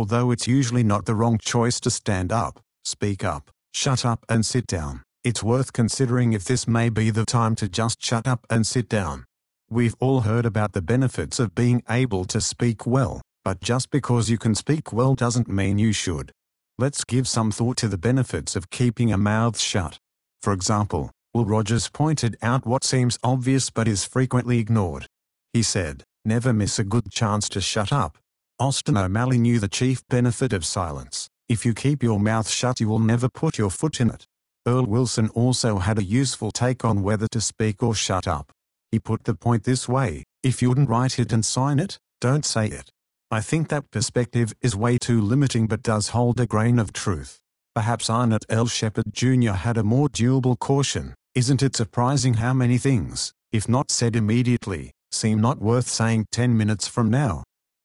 although it's usually not the wrong choice to stand up, speak up, shut up and sit down, it's worth considering if this may be the time to just shut up and sit down. We've all heard about the benefits of being able to speak well, but just because you can speak well doesn't mean you should. Let's give some thought to the benefits of keeping a mouth shut. For example, Will Rogers pointed out what seems obvious but is frequently ignored. He said, Never miss a good chance to shut up. Austin O'Malley knew the chief benefit of silence. If you keep your mouth shut, you will never put your foot in it. Earl Wilson also had a useful take on whether to speak or shut up. He put the point this way if you wouldn't write it and sign it, don't say it. I think that perspective is way too limiting but does hold a grain of truth. Perhaps Arnott L. Shepard Jr. had a more durable caution. Isn't it surprising how many things, if not said immediately, seem not worth saying 10 minutes from now?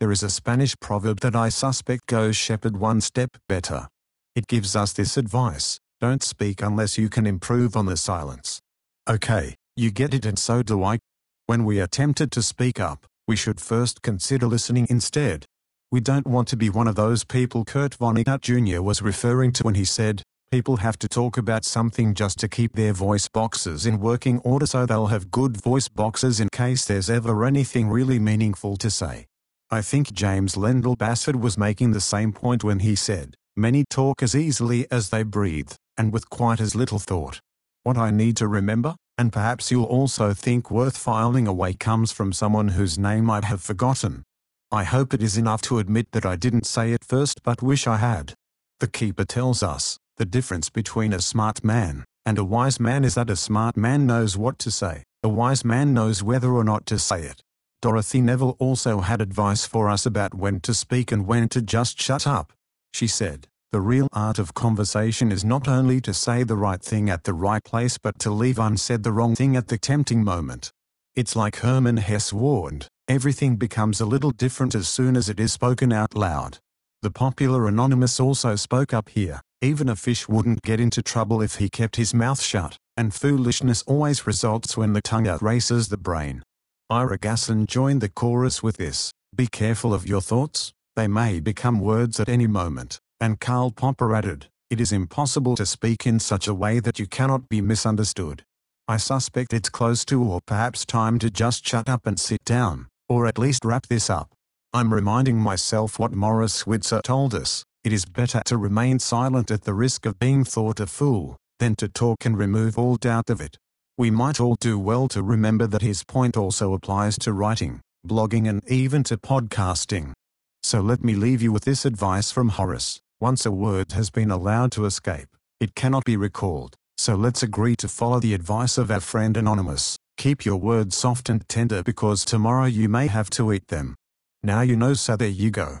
There is a Spanish proverb that I suspect goes shepherd one step better. It gives us this advice don't speak unless you can improve on the silence. Okay, you get it and so do I. When we are tempted to speak up, we should first consider listening instead. We don't want to be one of those people Kurt Vonnegut Jr. was referring to when he said, people have to talk about something just to keep their voice boxes in working order so they'll have good voice boxes in case there's ever anything really meaningful to say. I think James Lendell Bassett was making the same point when he said, many talk as easily as they breathe, and with quite as little thought. What I need to remember? And perhaps you'll also think worth filing away comes from someone whose name I have forgotten. I hope it is enough to admit that I didn't say it first but wish I had. The keeper tells us, the difference between a smart man and a wise man is that a smart man knows what to say, a wise man knows whether or not to say it. Dorothy Nevill also had advice for us about when to speak and when to just shut up. She said, the real art of conversation is not only to say the right thing at the right place but to leave unsaid the wrong thing at the tempting moment. It's like Hermann Hesse warned, everything becomes a little different as soon as it is spoken out loud. The popular anonymous also spoke up here, even a fish wouldn't get into trouble if he kept his mouth shut, and foolishness always results when the tongue races the brain. Iara Gassen joined the chorus with this, be careful of your thoughts, they may become words at any moment. And Karl Popper added, It is impossible to speak in such a way that you cannot be misunderstood. I suspect it's close to or perhaps time to just shut up and sit down, or at least wrap this up. I'm reminding myself what Maurice Switzer told us it is better to remain silent at the risk of being thought a fool, than to talk and remove all doubt of it. We might all do well to remember that his point also applies to writing, blogging, and even to podcasting. So let me leave you with this advice from Horace. Once a word has been allowed to escape, it cannot be recalled. So let's agree to follow the advice of our friend Anonymous. Keep your words soft and tender because tomorrow you may have to eat them. Now you know, so there you go.